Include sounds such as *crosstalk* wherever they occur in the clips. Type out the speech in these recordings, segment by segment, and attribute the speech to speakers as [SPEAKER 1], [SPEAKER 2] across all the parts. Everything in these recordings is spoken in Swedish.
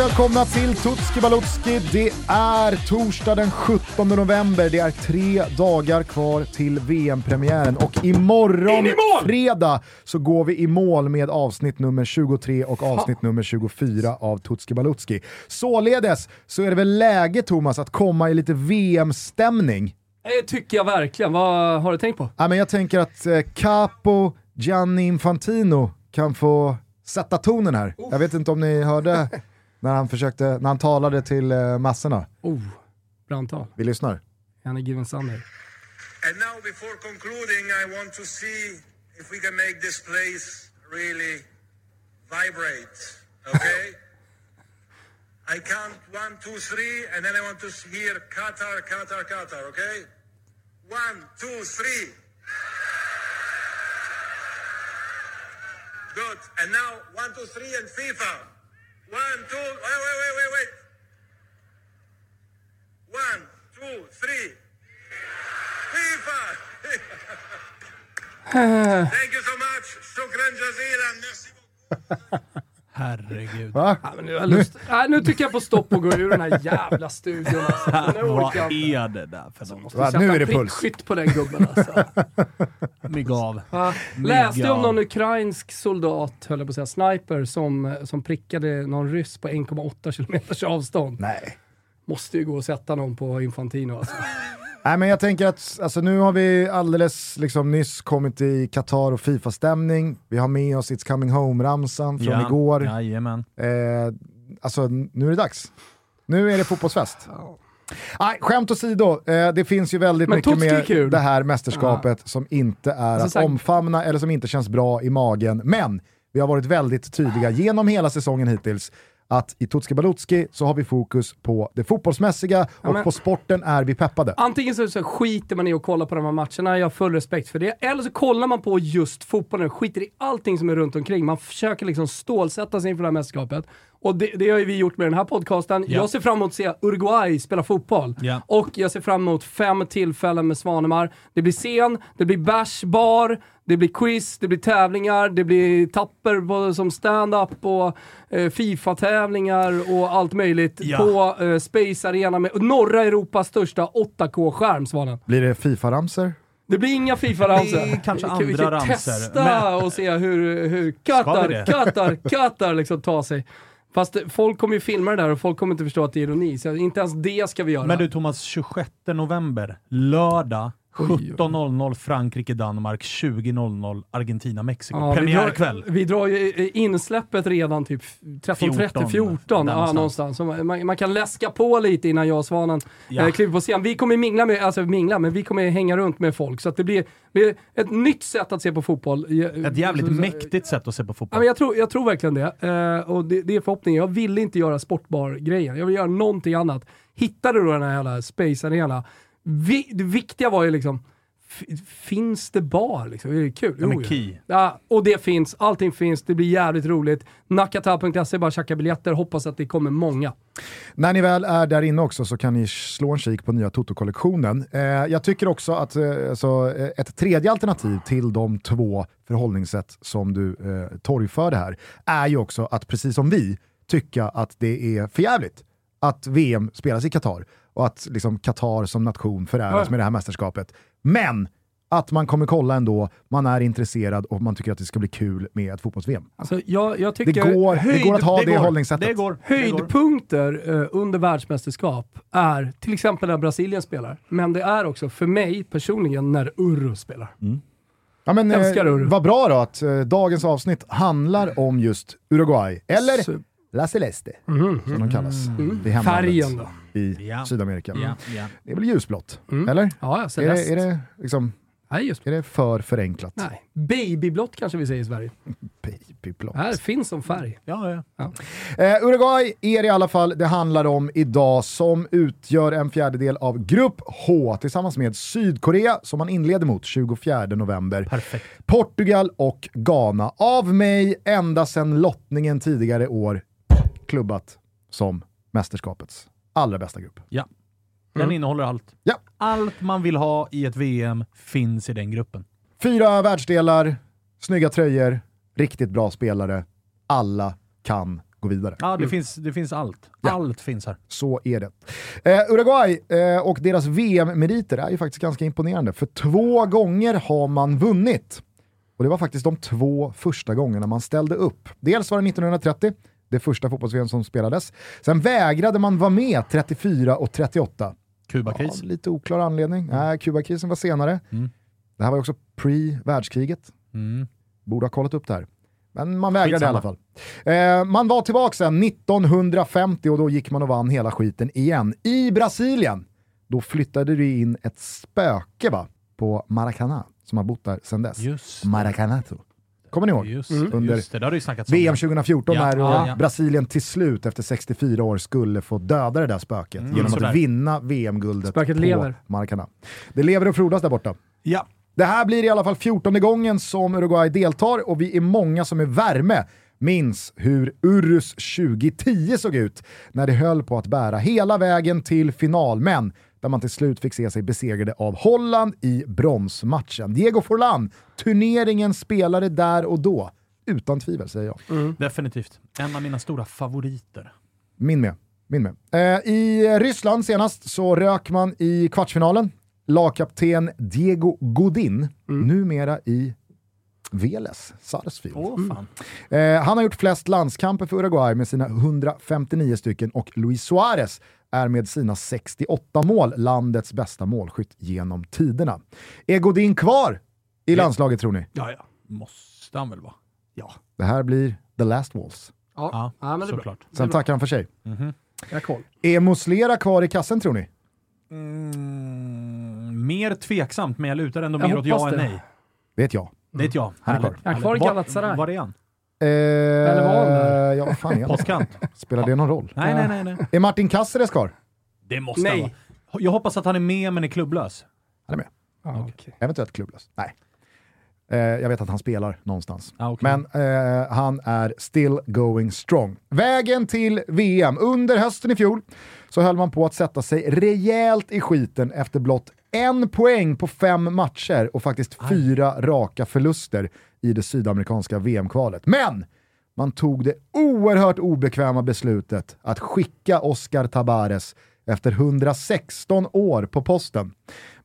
[SPEAKER 1] välkomna till Tutski Balutski. Det är torsdag den 17 november. Det är tre dagar kvar till VM-premiären och imorgon fredag så går vi i mål med avsnitt nummer 23 och avsnitt nummer 24 av Tutski Balutski. Således så är det väl läge Thomas att komma i lite VM-stämning.
[SPEAKER 2] Det tycker jag verkligen. Vad har du tänkt på?
[SPEAKER 1] Ja, men jag tänker att eh, Capo Gianni Infantino kan få sätta tonen här. Jag vet inte om ni hörde när han, försökte, när han talade till eh, massorna.
[SPEAKER 2] Oh, brandtal.
[SPEAKER 1] Vi lyssnar.
[SPEAKER 2] Any given Sunday.
[SPEAKER 3] And now, before concluding, I want to see if we can make this place really vibrate. Okay? *laughs* I count one, two, three, and then I want to hear Qatar, Qatar, Qatar. Okay? One, two, three. Good. And now one, two, three, and FIFA. One, two. Wait, wait, wait, wait, wait. One, two, three. FIFA. *laughs* Thank you so much. Shukran jazilan. Merci beaucoup. *laughs*
[SPEAKER 4] Herregud.
[SPEAKER 1] Va?
[SPEAKER 2] Ja, men nu, har jag lust. Nej, nu tycker jag på stopp och gå ur den här jävla studion. Alltså. *laughs* Nu
[SPEAKER 4] Vad är det där för något?
[SPEAKER 1] Va, nu är det puls.
[SPEAKER 2] prickskytt på den gubben alltså. *laughs*
[SPEAKER 4] Mygg av.
[SPEAKER 2] Ja, läste om någon ukrainsk soldat, höll jag på att säga, sniper, som, som prickade någon ryss på 1,8 kilometers avstånd.
[SPEAKER 1] Nej.
[SPEAKER 2] Måste ju gå och sätta någon på Infantino alltså.
[SPEAKER 1] Nej men jag tänker att alltså, nu har vi alldeles liksom, nyss kommit i Qatar och Fifa-stämning. Vi har med oss It's coming home-ramsan från
[SPEAKER 4] Ja,
[SPEAKER 1] igår.
[SPEAKER 4] Jajamän.
[SPEAKER 1] Eh, alltså nu är det dags. Nu är det fotbollsfest. Nej, skämt åsido, eh, det finns ju väldigt
[SPEAKER 2] Men
[SPEAKER 1] mycket med det här mästerskapet som inte är
[SPEAKER 2] Alltså,
[SPEAKER 1] att omfamna eller som inte känns bra i magen. Men vi har varit väldigt tydliga genom hela säsongen hittills att i Tutski Balutski så har vi fokus på det fotbollsmässiga och
[SPEAKER 2] men-
[SPEAKER 1] på sporten är vi peppade.
[SPEAKER 2] Antingen så, så skiter man i att kolla på de här matcherna, jag har full respekt för det. Eller så kollar man på just fotbollen och skiter i allting som är runt omkring. Man försöker liksom stålsätta sig inför det här mästerskapet. Och det, det har ju vi gjort med den här podcasten.
[SPEAKER 4] Ja.
[SPEAKER 2] Jag ser fram emot att se Uruguay spela fotboll.
[SPEAKER 4] Ja.
[SPEAKER 2] Och jag ser fram emot fem tillfällen med Svanemar. Det blir scen, det blir bash, bar, det blir quiz, det blir tävlingar, det blir tapper på, som stand-up och eh, Fifa-tävlingar och allt möjligt
[SPEAKER 4] Ja.
[SPEAKER 2] på eh, Space Arena med norra Europas största 8K-skärm, Svanen.
[SPEAKER 1] Blir det Fifa-ramser?
[SPEAKER 2] Det blir inga Fifa-ramser.
[SPEAKER 4] Det är kanske
[SPEAKER 2] Vi kan- vi
[SPEAKER 4] andra
[SPEAKER 2] kan
[SPEAKER 4] ramser,
[SPEAKER 2] testa
[SPEAKER 4] men-
[SPEAKER 2] och se hur, Qatar? Qatar, Qatar liksom tar sig. Fast folk kommer ju filma det där och folk kommer inte förstå att det är ironi, så inte ens det ska vi göra.
[SPEAKER 4] Men du Thomas, 26 november, lördag, 17.00 Frankrike-Danmark, 20.00 Argentina-Mexiko.
[SPEAKER 2] Ja, vi
[SPEAKER 4] Premiärkväll.
[SPEAKER 2] drar- Vi drar ju insläppet redan typ 13.30, 14,
[SPEAKER 4] 14, där
[SPEAKER 2] ja,
[SPEAKER 4] någonstans.
[SPEAKER 2] man, man kan läska på lite innan jag och Svanen
[SPEAKER 4] Ja.
[SPEAKER 2] eh, kliver på scen. Vi kommer mingla med, alltså mingla, men vi kommer hänga runt med folk. Så att det blir, blir ett nytt sätt att se på fotboll.
[SPEAKER 4] Ett jävligt
[SPEAKER 2] Så- så-
[SPEAKER 4] mäktigt sätt att se på
[SPEAKER 2] Ja,
[SPEAKER 4] fotboll.
[SPEAKER 2] men jag, tror, jag tror verkligen det. Eh, och det, det är förhoppningen. Jag vill inte göra sportbar-grejen. Jag vill göra någonting annat. Hittade du den här jävla Space Arena? Vi, det viktiga var ju liksom, finns det bar liksom? Det är kul.
[SPEAKER 4] Ja, key.
[SPEAKER 2] Ja, och det finns. Allting finns. Det blir jävligt roligt. Nakata.se, bara tjacka biljetter. Hoppas att det kommer många.
[SPEAKER 1] När ni väl är där inne också så kan ni slå en kik på nya Toto-kollektionen. Eh, jag tycker också att eh, alltså, eh, ett tredje alternativ till de två förhållningssätt som du eh, torgförde här är ju också att precis som vi tycka att det är förjävligt att VM spelas i Qatar och att liksom, Qatar som nation föräras
[SPEAKER 2] Ja.
[SPEAKER 1] med det här mästerskapet. Men att man kommer kolla ändå, man är intresserad och man tycker att det ska bli kul med ett fotbolls-VM.
[SPEAKER 2] Alltså, jag, jag
[SPEAKER 1] Det
[SPEAKER 2] tycker
[SPEAKER 1] går, det går att ha det,
[SPEAKER 4] går.
[SPEAKER 1] hållningssättet.
[SPEAKER 4] Det går. Det.
[SPEAKER 2] Höjdpunkter eh, under världsmästerskap är till exempel när Brasilien spelar. Men det är också för mig personligen när Urro spelar.
[SPEAKER 1] Ja, men,
[SPEAKER 2] Älskar
[SPEAKER 1] eh,
[SPEAKER 2] Uru.
[SPEAKER 1] vad bra då att eh, dagens avsnitt handlar om just Uruguay, eller
[SPEAKER 2] Så-
[SPEAKER 1] La Celeste,
[SPEAKER 2] Mhm.
[SPEAKER 1] som de kallas
[SPEAKER 2] Mm.
[SPEAKER 1] hemlandet
[SPEAKER 2] Färgen då.
[SPEAKER 1] i
[SPEAKER 4] Ja.
[SPEAKER 1] Sydamerika.
[SPEAKER 4] Ja, ja.
[SPEAKER 1] Det är väl ljusblått,
[SPEAKER 2] Mm.
[SPEAKER 1] eller?
[SPEAKER 2] Ja, ja,
[SPEAKER 1] Är
[SPEAKER 2] Celeste.
[SPEAKER 1] det, är, det, liksom,
[SPEAKER 2] Nej, just
[SPEAKER 1] är det för förenklat?
[SPEAKER 2] Nej. Babyblått kanske vi säger i Sverige.
[SPEAKER 1] Babyblått.
[SPEAKER 2] Här finns som färg.
[SPEAKER 4] Ja, ja.
[SPEAKER 1] Eh, Uruguay är det i alla fall det handlar om idag som utgör en fjärdedel av Grupp H tillsammans med Sydkorea som man inleder mot 24 november.
[SPEAKER 4] Perfekt.
[SPEAKER 1] Portugal och Ghana. Av mig ända sedan lottningen tidigare år klubbat som mästerskapets allra bästa grupp.
[SPEAKER 4] Ja. Den
[SPEAKER 2] Mm.
[SPEAKER 4] innehåller allt.
[SPEAKER 1] Ja.
[SPEAKER 4] Allt man vill ha i ett VM finns i den gruppen.
[SPEAKER 1] Fyra världsdelar, snygga tröjor, riktigt bra spelare. Alla kan gå vidare.
[SPEAKER 4] Ja, det, finns, det finns allt.
[SPEAKER 1] Ja.
[SPEAKER 4] Allt finns här.
[SPEAKER 1] Så är det. Eh, Uruguay eh, och deras VM-meriter är ju faktiskt ganska imponerande, för två gånger har man vunnit. Och det var faktiskt de två första gångerna man ställde upp. Dels var det 1930, det första fotbolls som spelades. Sen vägrade man vara med 34 och 38. Av
[SPEAKER 4] Kubakris.
[SPEAKER 1] lite oklar anledning. Nej, Kubakrisen var senare.
[SPEAKER 4] Mm.
[SPEAKER 1] Det här var också pre-världskriget.
[SPEAKER 4] Mm.
[SPEAKER 1] Borde ha kollat upp det här. Men man vägrade i
[SPEAKER 4] Skitsamma.
[SPEAKER 1] alla fall. Eh, man var tillbaka sen 1950 och då gick man och vann hela skiten igen. I Brasilien, då flyttade det in ett spöke va? på Maracana som har bott där sedan dess.
[SPEAKER 4] Just
[SPEAKER 1] Maracanato. Kommer ni ihåg?
[SPEAKER 4] Just,
[SPEAKER 1] Under
[SPEAKER 4] just det, det har du ju snackat om.
[SPEAKER 1] VM 2014
[SPEAKER 4] Ja,
[SPEAKER 1] när
[SPEAKER 4] ja,
[SPEAKER 1] eh,
[SPEAKER 4] ja.
[SPEAKER 1] Brasilien till slut efter 64 år skulle få döda det där spöket genom
[SPEAKER 4] sådär.
[SPEAKER 1] att vinna VM-guldet
[SPEAKER 2] Spöket
[SPEAKER 1] på
[SPEAKER 2] lever.
[SPEAKER 1] Maracana. Det lever och frodas där borta.
[SPEAKER 4] Ja.
[SPEAKER 1] Det här blir i alla fall 14 gången som Uruguay deltar och vi är många som är värme minns hur Urus 2010 såg ut när det höll på att bära hela vägen till final, men där man till slut fick se sig besegrade av Holland i bronsmatchen. Diego Forlan, turneringens spelare där och då. Utan tvivel säger jag.
[SPEAKER 4] Definitivt. En av mina stora favoriter.
[SPEAKER 1] Min med. Min med. Eh, I Ryssland senast så rök man i kvartsfinalen. Lagkapten Diego Godin, numera i Veles, Sarsfield.
[SPEAKER 4] Åh fan.
[SPEAKER 1] Eh, han har gjort flest landskamper för Uruguay med sina 159 stycken och Luis Suarez är med sina 68 mål landets bästa målskytt genom tiderna. Är Godin kvar i landslaget tror ni?
[SPEAKER 4] Ja, ja. Måste han väl vara? Ja.
[SPEAKER 1] Det här blir the last walls.
[SPEAKER 2] Ja,
[SPEAKER 4] Ja,
[SPEAKER 2] ja men det är bra.
[SPEAKER 4] såklart.
[SPEAKER 1] Sen tackar han för sig.
[SPEAKER 2] Jag har koll.
[SPEAKER 1] Är Muslera kvar i kassen tror ni?
[SPEAKER 4] Mm, mer tveksamt, men jag lutar ändå
[SPEAKER 2] Jag
[SPEAKER 4] mer åt ja än
[SPEAKER 2] det.
[SPEAKER 4] nej.
[SPEAKER 1] Vet jag.
[SPEAKER 4] Det är ett ja.
[SPEAKER 1] Han är kvar.
[SPEAKER 2] Jag är kvar i
[SPEAKER 4] Var-
[SPEAKER 2] Galatasaray.
[SPEAKER 4] Var är han?
[SPEAKER 1] Eller
[SPEAKER 2] var han där?
[SPEAKER 1] Eh, Ja, vad fan är han?
[SPEAKER 4] Postkant?
[SPEAKER 1] Spelar det någon roll?
[SPEAKER 4] Nej, nej, nej, nej.
[SPEAKER 1] Är Martin Cáceres kvar?
[SPEAKER 4] Det måste
[SPEAKER 2] Nej.
[SPEAKER 4] han vara. Jag hoppas att han är med, men är klubblös.
[SPEAKER 1] Han är med.
[SPEAKER 2] Ja, okej.
[SPEAKER 1] Eventuellt klubblös. Nej. Eh, jag vet att han spelar någonstans.
[SPEAKER 4] Ah, okej.
[SPEAKER 1] Men eh, han är still going strong. Vägen till VM. Under hösten i fjol så höll man på att sätta sig rejält i skiten efter blott en poäng på fem matcher och faktiskt fyra raka förluster i det sydamerikanska VM-kvalet. Men man tog det oerhört obekväma beslutet att skicka Oscar Tabares efter 116 år på posten.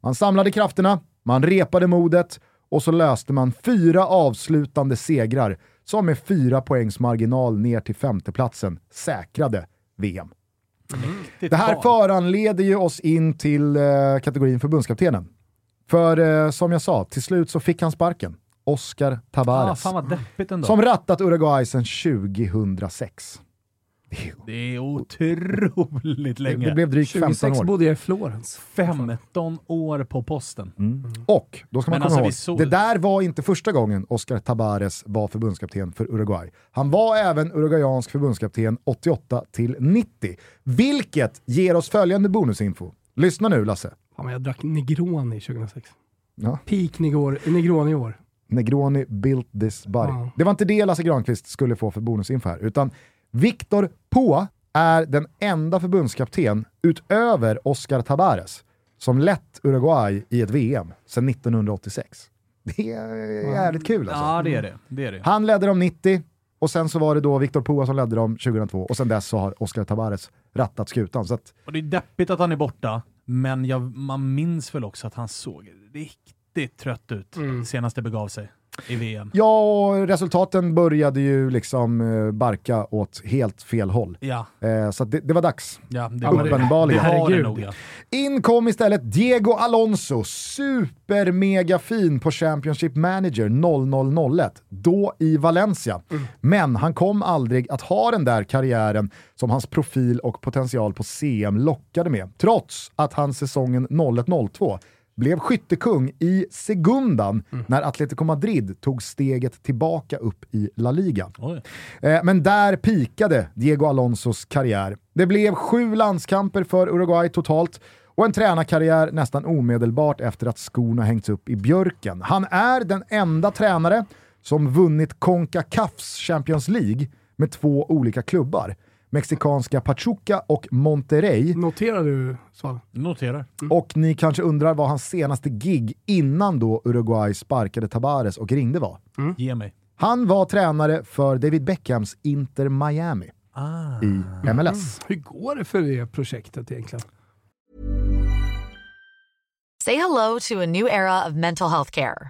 [SPEAKER 1] Man samlade krafterna, man repade modet och så löste man fyra avslutande segrar som med fyra poängs marginal ner till femteplatsen säkrade VM. Det här föranleder ju oss in till eh, kategorin förbundskaptenen. För eh, som jag sa, till slut så fick han sparken. Oscar
[SPEAKER 4] Ah, deppigt ändå.
[SPEAKER 1] som rattat Uruguay sedan 2006.
[SPEAKER 4] Det är otroligt
[SPEAKER 1] Det,
[SPEAKER 4] länge.
[SPEAKER 1] det blev drygt 15
[SPEAKER 2] 26
[SPEAKER 1] år.
[SPEAKER 2] bodde jag i Florens.
[SPEAKER 4] 15 år på posten.
[SPEAKER 1] Och, då ska man
[SPEAKER 4] Men
[SPEAKER 1] komma
[SPEAKER 4] alltså,
[SPEAKER 1] ihåg, det där var inte första gången Oscar Tabares var förbundskapten för Uruguay. Han var även uruguayansk förbundskapten 88 till 90. Vilket ger oss följande bonusinfo. Lyssna nu Lasse.
[SPEAKER 2] Ja, men jag drack Negroni 2006.
[SPEAKER 1] Ja.
[SPEAKER 2] Peak Negroni i år.
[SPEAKER 1] Negroni built this body.
[SPEAKER 2] Ja.
[SPEAKER 1] Det var inte det Lasse Granqvist skulle få för bonusinfo här, utan Victor Poa är den enda förbundskapten utöver Oscar Tabares som lett Uruguay i ett VM sedan 1986. Det är jävligt kul alltså.
[SPEAKER 4] Ja, det är det. det, är det.
[SPEAKER 1] Han ledde dem 90 och sen så var det då Victor Poa som ledde dem 2002 och sen dess så har Oscar Tabares rattat skutan. Så att,
[SPEAKER 4] Och det är deppigt att han är borta, men jag, man minns väl också att han såg riktigt trött ut senast det begav sig i VM.
[SPEAKER 1] ja, och resultaten började ju liksom eh, barka åt helt fel håll.
[SPEAKER 4] Ja,
[SPEAKER 1] Eh, så det, det var dags.
[SPEAKER 4] ja det,
[SPEAKER 2] det-
[SPEAKER 1] Uppenbarligen.
[SPEAKER 4] det var det
[SPEAKER 2] Herregud.
[SPEAKER 4] nog. Ja.
[SPEAKER 1] In kom istället Diego Alonso, super mega fin på Championship Manager 0001, då i Valencia. Men han kom aldrig att ha den där karriären som hans profil och potential på CM lockade med, trots att han säsongen 01-02 blev skyttekung i segundan när Atletico Madrid tog steget tillbaka upp i La Liga. Eh, Men där pikade Diego Alonsos karriär. Det blev sju landskamper för Uruguay totalt och en tränarkarriär nästan omedelbart efter att skorna hängts upp i björken. Han är den enda tränare som vunnit Concacafs Champions League med två olika klubbar. Mexikanska Pachuca och Monterrey.
[SPEAKER 2] Noterar du Svan?
[SPEAKER 4] Noterar.
[SPEAKER 1] Och ni kanske undrar vad hans senaste gig innan då Uruguay sparkade Tabares och ringde var.
[SPEAKER 4] Ge mig.
[SPEAKER 1] Han var tränare för David Beckhams Inter Miami.
[SPEAKER 4] Ah.
[SPEAKER 1] i MLS.
[SPEAKER 2] Hur går det för det projektet egentligen?
[SPEAKER 5] Say hello to a new era of mental health care.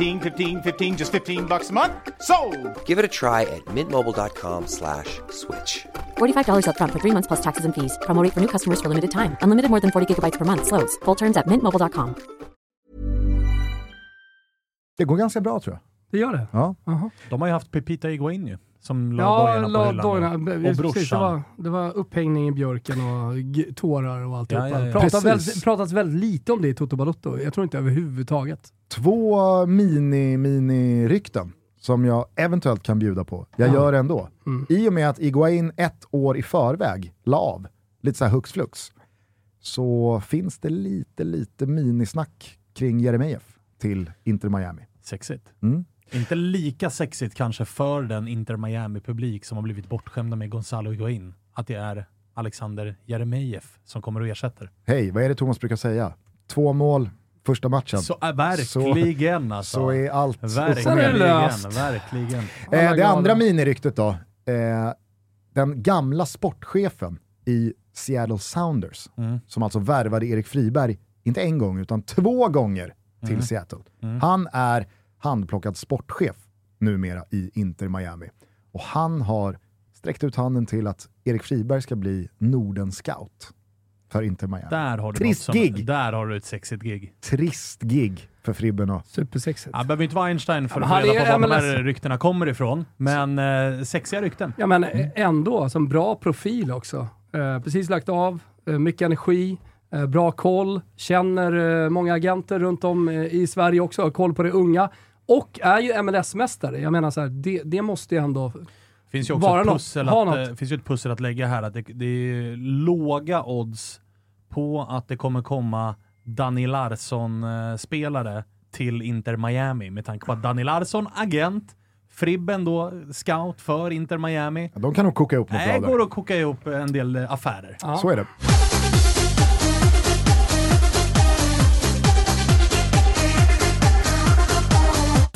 [SPEAKER 6] 15, 15 15, just 15 bucks a month. So,
[SPEAKER 7] Give it a try at mintmobile.com slash switch.
[SPEAKER 8] $45 upfront for three months plus taxes and fees. Promo rate for new customers for limited time. Unlimited more than 40 gigabytes per month. Slows. Full terms at mintmobile.com.
[SPEAKER 1] Det går ganska bra tror jag.
[SPEAKER 2] Det gör det?
[SPEAKER 1] Ja.
[SPEAKER 4] De har ju haft Pepita Higuain ju, som la
[SPEAKER 2] Ja,
[SPEAKER 4] dojorna på
[SPEAKER 2] la
[SPEAKER 4] hyllan.
[SPEAKER 2] dojorna.
[SPEAKER 4] och
[SPEAKER 2] Precis, det,
[SPEAKER 4] brorsan.
[SPEAKER 2] var, det var upphängning i björken och tårar och alltihopa.
[SPEAKER 4] Ja, ja, ja.
[SPEAKER 2] Pratat, väldigt, pratats väldigt lite om det i Toto Balotto. Jag tror inte överhuvudtaget.
[SPEAKER 1] Två mini-mini-rykten som jag eventuellt kan bjuda på. Jag
[SPEAKER 2] Ja.
[SPEAKER 1] gör det ändå.
[SPEAKER 2] Mm.
[SPEAKER 1] I och med att Iguain ett år i förväg la av, lite så här hux flux, så finns det lite, lite minisnack kring Jeremejeff till Inter Miami.
[SPEAKER 4] Sexigt.
[SPEAKER 1] Mm.
[SPEAKER 4] Inte lika sexigt kanske för den Inter Miami-publik som har blivit bortskämda med Gonzalo Higuain, att det är Alexander Jeremejeff som kommer och ersätter.
[SPEAKER 1] Hej, vad är det Thomas brukar säga? Två mål första matchen.
[SPEAKER 4] Så äh, verkligen alltså.
[SPEAKER 1] Så är allt
[SPEAKER 4] verkligen,
[SPEAKER 2] löst.
[SPEAKER 4] verkligen.
[SPEAKER 1] Eh, det andra miniryktet då. Eh, den gamla sportchefen i Seattle Sounders,
[SPEAKER 4] Mm.
[SPEAKER 1] som alltså värvade Erik Friberg, inte en gång utan två gånger till
[SPEAKER 4] Mm.
[SPEAKER 1] Seattle. Han är handplockad sportchef numera i Inter Miami. Och han har sträckt ut handen till att Erik Friberg ska bli Norden Scout för Inter Miami.
[SPEAKER 4] Där har du
[SPEAKER 1] Trist
[SPEAKER 4] som,
[SPEAKER 1] gig.
[SPEAKER 4] Där har du ett sexigt gig.
[SPEAKER 1] Trist gig för Fribben och
[SPEAKER 2] Supersexigt.
[SPEAKER 4] Han behöver inte vara Einstein för
[SPEAKER 2] Ja,
[SPEAKER 4] att få reda på var de här
[SPEAKER 2] MLS.
[SPEAKER 4] ryktena kommer ifrån. Men eh, sexiga rykten.
[SPEAKER 2] Ja men ändå, som bra profil också. Eh, precis lagt av, eh, mycket energi, eh, bra koll, känner eh, många agenter runt om eh, i Sverige också, har koll på det unga. Och är ju MLS-mästare. Jag menar så här, det, det måste ju ändå...
[SPEAKER 4] finns ju också
[SPEAKER 2] Vara
[SPEAKER 4] ett
[SPEAKER 2] något,
[SPEAKER 4] pussel,
[SPEAKER 2] ha
[SPEAKER 4] att,
[SPEAKER 2] något.
[SPEAKER 4] eh, finns ju ett pussel att lägga här. Att det, det är låga odds på att det kommer komma Dani Larsson-spelare till Inter Miami med tanke på att Dani Larsson, agent, Fribben då, scout för Inter Miami.
[SPEAKER 1] de kan nog koka ihop något
[SPEAKER 4] Det
[SPEAKER 1] bra
[SPEAKER 4] går
[SPEAKER 1] där.
[SPEAKER 4] att koka ihop en del eh, affärer.
[SPEAKER 2] Ja.
[SPEAKER 1] Så är det.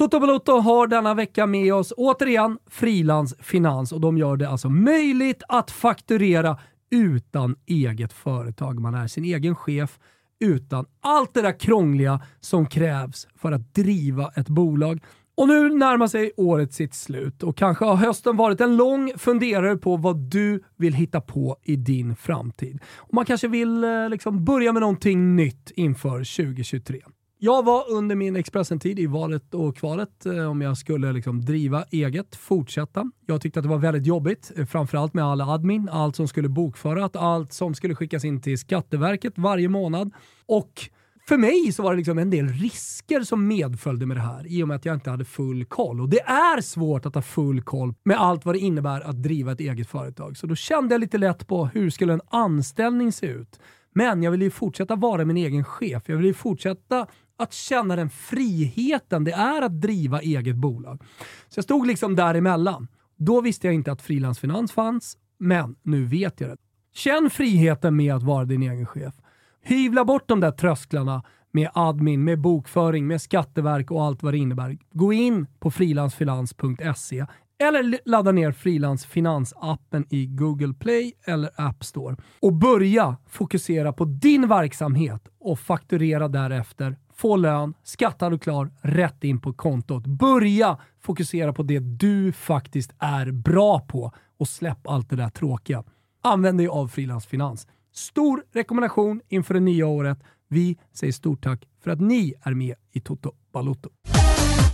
[SPEAKER 2] Toto Balotto har denna vecka med oss återigen Frilans Finans och de gör det alltså möjligt att fakturera utan eget företag. Man är sin egen chef utan allt det där krångliga som krävs för att driva ett bolag. Och nu närmar sig året sitt slut och kanske har hösten varit en lång funderare på vad du vill hitta på i din framtid. Och man kanske vill eh, liksom börja med någonting nytt inför 2023. Jag var under min Expressen-tid i valet och kvalet eh, om jag skulle liksom driva eget, fortsätta. Jag tyckte att det var väldigt jobbigt, eh, framförallt med all admin, allt som skulle bokföras, allt som skulle skickas in till Skatteverket varje månad. Och för mig så var det liksom en del risker som medföljde med det här i och med att jag inte hade full koll. Och det är svårt att ha full koll med allt vad det innebär att driva ett eget företag. Så då kände jag lite lätt på hur skulle en anställning se ut? Men jag ville ju fortsätta vara min egen chef. Jag ville ju fortsätta att känna den friheten det är att driva eget bolag. Så jag stod liksom däremellan. Då visste jag inte att frilansfinans fanns, men nu vet jag det. Känn friheten med att vara din egen chef. Hyvla bort de där trösklarna med admin, med bokföring, med skatteverk och allt vad det innebär. Gå in på frilansfinans.se eller ladda ner Frilans Finans-appen i Google Play eller App Store och börja fokusera på din verksamhet och fakturera därefter. Få lön, skattad och klar, rätt in på kontot. Börja fokusera på det du faktiskt är bra på och släpp allt det där tråkiga. Använd dig av Frilansfinans. Stor rekommendation inför det nya året. Vi säger stort tack för att ni är med i Toto Balotto.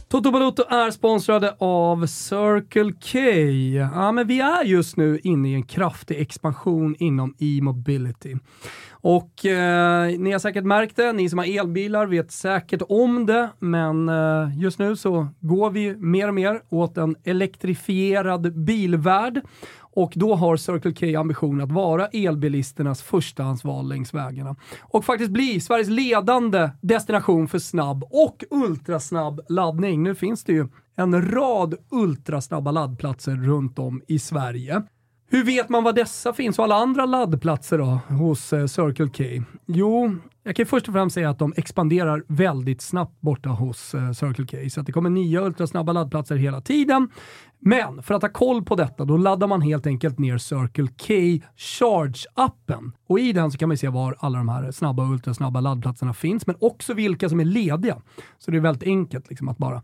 [SPEAKER 2] Toto Balotto är sponsrade av Circle K. Ja, men vi är just nu inne i en kraftig expansion inom e-mobility. Och eh, ni har säkert märkt det, ni som har elbilar vet säkert om det, men eh, just nu så går vi mer och mer åt en elektrifierad bilvärld. Och då har Circle K ambition att vara elbilisternas förstahandsval längs vägarna. Och faktiskt bli Sveriges ledande destination för snabb och ultrasnabb laddning. Nu finns det ju en rad ultrasnabba laddplatser runt om i Sverige. Hur vet man var dessa finns och alla andra laddplatser då hos eh, Circle K? Jo, jag kan först och främst säga att de expanderar väldigt snabbt borta hos eh, Circle K. Så att det kommer nya ultrasnabba laddplatser hela tiden. Men för att ha koll på detta, då laddar man helt enkelt ner Circle K Charge-appen. Och i den så kan man se var alla de här snabba och ultrasnabba laddplatserna finns, men också vilka som är lediga. Så det är väldigt enkelt liksom att bara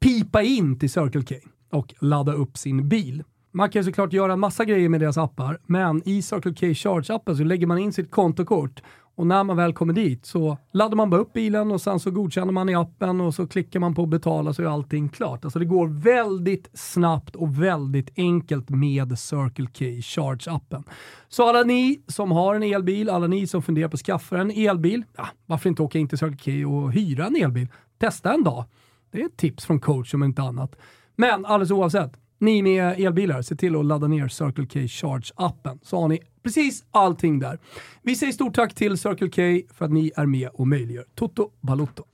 [SPEAKER 2] pipa in till Circle K och ladda upp sin bil. Man kan såklart göra en massa grejer med deras appar, men i Circle K Charge-appen så lägger man in sitt kontokort och när man väl kommer dit så laddar man bara upp bilen och sen så godkänner man i appen och så klickar man på betala så är allting klart. Alltså det går väldigt snabbt och väldigt enkelt med Circle K Charge-appen. Så alla ni som har en elbil, alla ni som funderar på att skaffa en elbil, ja, varför inte åka in till Circle K och hyra en elbil? Testa en dag. Det är ett tips från coach om inte annat. Men alldeles oavsett, ni med elbilar, se till att ladda ner Circle K Charge-appen så har ni precis allting där. Vi säger stort tack till Circle K för att ni är med och möjliggör Toto Balotto.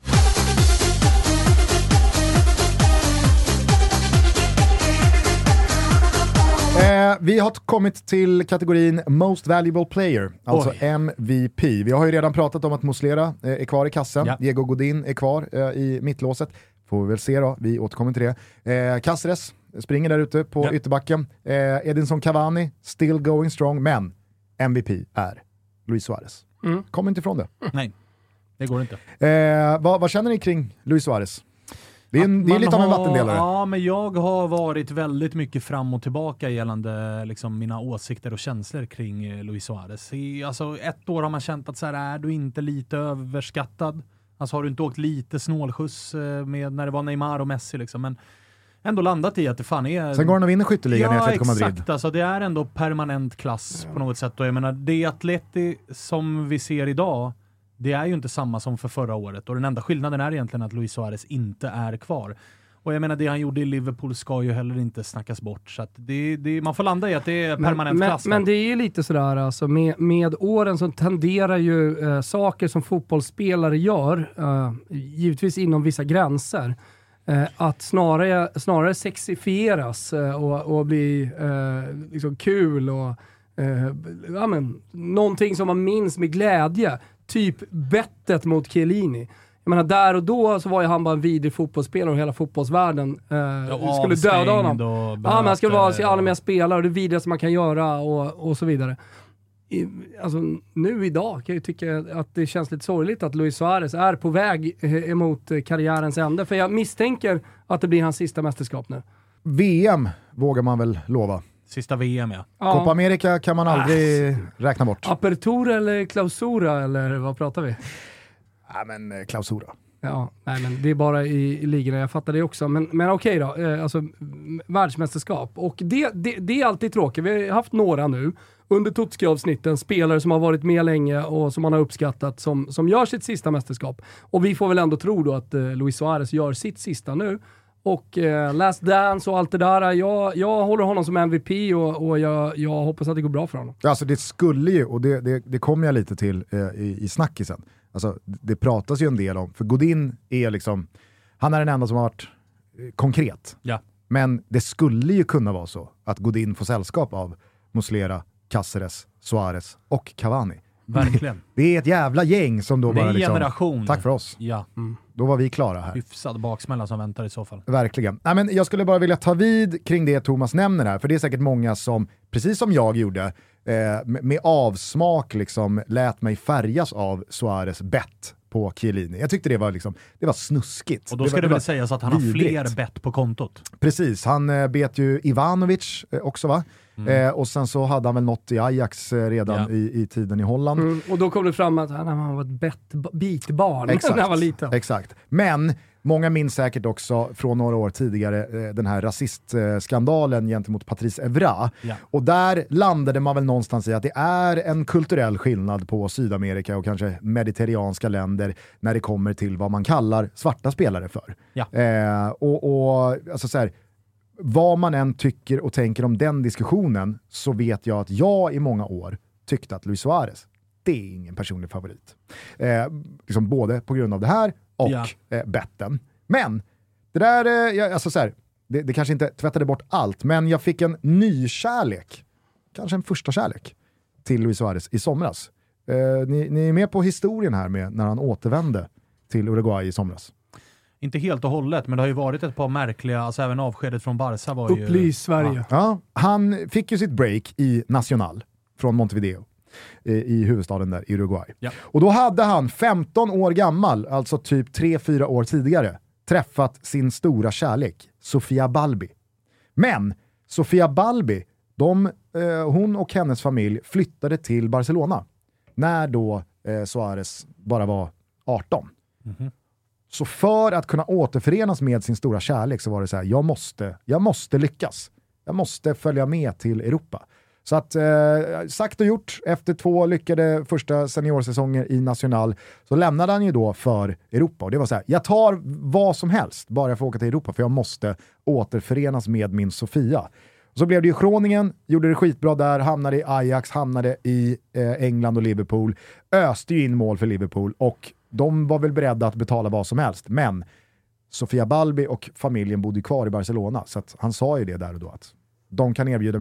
[SPEAKER 1] Eh, vi har kommit till kategorin Most Valuable Player, alltså
[SPEAKER 4] Oj.
[SPEAKER 1] MVP. Vi har ju redan pratat om att Muslera eh, är kvar i kassen,
[SPEAKER 4] Ja.
[SPEAKER 1] Diego Godin är kvar eh, i mittlåset. Får vi väl se då, vi återkommer till det. Eh, Caceres springer där ute på
[SPEAKER 4] Ja.
[SPEAKER 1] ytterbacken. Eh, Edinson Cavani, still going strong, men MVP är Luis Suarez.
[SPEAKER 2] Mm.
[SPEAKER 1] Kommer inte ifrån det.
[SPEAKER 4] Nej, det går inte.
[SPEAKER 1] Eh, vad, vad känner ni kring Luis Suarez? Det är, en, det är lite av en
[SPEAKER 4] har-
[SPEAKER 1] vattendelare.
[SPEAKER 4] Ja, men jag har varit väldigt mycket fram och tillbaka gällande liksom, mina åsikter och känslor kring eh, Luis Suarez. I, alltså, ett år har man känt att så här, är du inte lite överskattad? Alltså har du inte åkt lite snålskjuts eh, med när det var Neymar och Messi liksom? Men ändå landat i att det fan är...
[SPEAKER 1] Sen går han och vinner skytteligan i
[SPEAKER 4] Ja,
[SPEAKER 1] Atletico Madrid.
[SPEAKER 4] exakt. Alltså, det är ändå permanent klass på något sätt. Och jag menar, det Atleti som vi ser idag, det är ju inte samma som för förra året. Och den enda skillnaden är egentligen att Luis Suarez inte är kvar. Och jag menar, det han gjorde i Liverpool ska ju heller inte snackas bort. Så att det, det, man får landa i att det är permanent
[SPEAKER 2] men,
[SPEAKER 4] klass.
[SPEAKER 2] men
[SPEAKER 4] där.
[SPEAKER 2] det är ju lite sådär alltså, med, med åren så tenderar ju eh, saker som fotbollsspelare gör, eh, givetvis inom vissa gränser, att snarare, snarare sexifieras eh, och, och bli eh, liksom kul och eh, ja, men, någonting som man minns med glädje. Typ bettet mot Chiellini. Jag menar, där och då så var ju han bara en vidrig fotbollsspelare och hela fotbollsvärlden eh, skulle döda honom. Ja, men han
[SPEAKER 4] böter
[SPEAKER 2] vara
[SPEAKER 4] och-
[SPEAKER 2] med spelare och det vidrigaste man kan göra och, och så vidare. I, alltså, nu idag kan jag ju tycka att det känns lite sorgligt att Luis Suarez är på väg eh, emot eh, karriärens ände. För jag misstänker att det blir hans sista mästerskap nu.
[SPEAKER 1] VM vågar man väl lova.
[SPEAKER 4] Sista VM ja.
[SPEAKER 1] Copa America kan man aldrig räkna bort.
[SPEAKER 2] Apertura eller klausura eller vad pratar vi?
[SPEAKER 1] Ja, men eh, Klausura.
[SPEAKER 2] Ja, nej men det är bara i, i ligorna, jag fattar det också. Men, men okej då, eh, alltså världsmästerskap. Och det, det, det är alltid tråkigt. Vi har haft några nu under Tutski-avsnitten, spelare som har varit med länge och som man har uppskattat, som, som gör sitt sista mästerskap. Och vi får väl ändå tro då att eh, Luis Suarez gör sitt sista nu. Och eh, Last Dance och allt det där. Jag, jag håller honom som MVP och, och jag, jag hoppas att det går bra för honom.
[SPEAKER 1] Ja, Alltså det skulle ju, och det, det, det kommer jag lite till eh, i, i snackisen, alltså, det pratas ju en del om, för Godin är liksom, han är den enda som har varit eh, konkret.
[SPEAKER 4] Ja.
[SPEAKER 1] Men det skulle ju kunna vara så att Godin får sällskap av Muslera, Caceres, Suarez och Cavani.
[SPEAKER 4] Verkligen. *laughs*
[SPEAKER 1] Det är ett jävla gäng som då
[SPEAKER 4] Det är
[SPEAKER 1] bara
[SPEAKER 4] en
[SPEAKER 1] liksom,
[SPEAKER 4] generation.
[SPEAKER 1] tack för oss.
[SPEAKER 4] Ja,
[SPEAKER 1] Då var vi klara här.
[SPEAKER 4] hyfsad baksmälla som väntar i så fall.
[SPEAKER 1] Verkligen. Nej, men jag skulle bara vilja ta vid kring det Thomas nämner här, för det är säkert många som, precis som jag gjorde, eh, med, med avsmak liksom lät mig färgas av Suarez bett på Chiellini. Jag tyckte det var, liksom, det var snuskigt.
[SPEAKER 4] Och då
[SPEAKER 1] det
[SPEAKER 4] ska
[SPEAKER 1] var,
[SPEAKER 4] det
[SPEAKER 1] var
[SPEAKER 4] väl sägas att han har fler bett på kontot.
[SPEAKER 1] Precis, han eh, bet ju Ivanovic eh, också va? Eh, och sen så hade han väl något i Ajax eh, redan
[SPEAKER 4] Ja.
[SPEAKER 1] i, i tiden i Holland.
[SPEAKER 2] Mm, och då kom det fram att han, han var ett bett, bitbarn *laughs* när han var liten.
[SPEAKER 1] Exakt. Men många minns säkert också från några år tidigare eh, den här rasistskandalen gentemot Patrice Evra.
[SPEAKER 4] Ja.
[SPEAKER 1] Och där landade man väl någonstans i att det är en kulturell skillnad på Sydamerika och kanske mediterranska länder när det kommer till vad man kallar svarta spelare för.
[SPEAKER 4] Ja.
[SPEAKER 1] Eh, och, och alltså så här, vad man än tycker och tänker om den diskussionen så vet jag att jag i många år tyckte att Luis Suarez, det är ingen personlig favorit. Eh, liksom både på grund av det här och
[SPEAKER 4] Ja.
[SPEAKER 1] eh, betten. Men, det där, eh, jag, alltså så här, det, det kanske inte tvättade bort allt, men jag fick en ny kärlek, kanske en första kärlek, till Luis Suarez i somras. Eh, ni, ni är med på historien här med när han återvände till Uruguay i somras.
[SPEAKER 4] Inte helt och hållet, men det har ju varit ett par märkliga, alltså även avskedet från Barca var ju...
[SPEAKER 2] Upplys Sverige.
[SPEAKER 1] Ja, han fick ju sitt break i Nacional från Montevideo i huvudstaden där, i Uruguay.
[SPEAKER 4] Ja.
[SPEAKER 1] Och då hade han 15 år gammal, alltså typ 3-4 år tidigare, träffat sin stora kärlek, Sofia Balbi. Men Sofia Balbi, de, eh, hon och hennes familj flyttade till Barcelona när då eh, Suarez bara var 18. Så för att kunna återförenas med sin stora kärlek så var det så här, jag måste, jag måste lyckas. Jag måste följa med till Europa. Så att, eh, sagt och gjort, efter två lyckade första seniorsäsonger i National så lämnade han ju då för Europa. Och det var så här, jag tar vad som helst bara jag får åka till Europa för jag måste återförenas med min Sofia. Så blev det ju Groningen, gjorde det skitbra där, hamnade i Ajax, hamnade i eh, England och Liverpool, öste ju in mål för Liverpool och de var väl beredda att betala vad som helst. Men Sofia Balbi och familjen bodde kvar i Barcelona, så att han sa ju det där och då att de kan erbjuda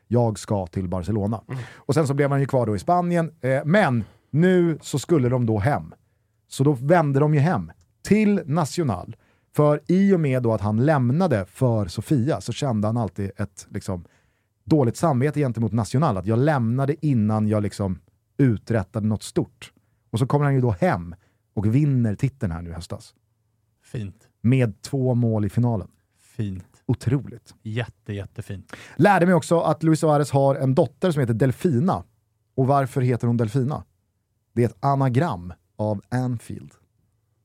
[SPEAKER 1] Jag ska till Barcelona. Och sen så blev han ju kvar då i Spanien, eh, men nu så skulle de då hem. Så då vände de ju hem till Nacional. För i och med då att han lämnade för Sofia så kände han alltid ett liksom, dåligt samvete gentemot Nacional. Att jag lämnade innan jag liksom uträttade något stort. Och så kommer han ju då hem och vinner titeln här nu i höstas.
[SPEAKER 4] Fint.
[SPEAKER 1] Med två mål i finalen.
[SPEAKER 4] Fint.
[SPEAKER 1] Otroligt.
[SPEAKER 4] Jätte, jättefint.
[SPEAKER 1] Lärde mig också att Luis Suarez har en dotter som heter Delfina. Och varför heter hon Delfina? Det är ett anagram av Anfield.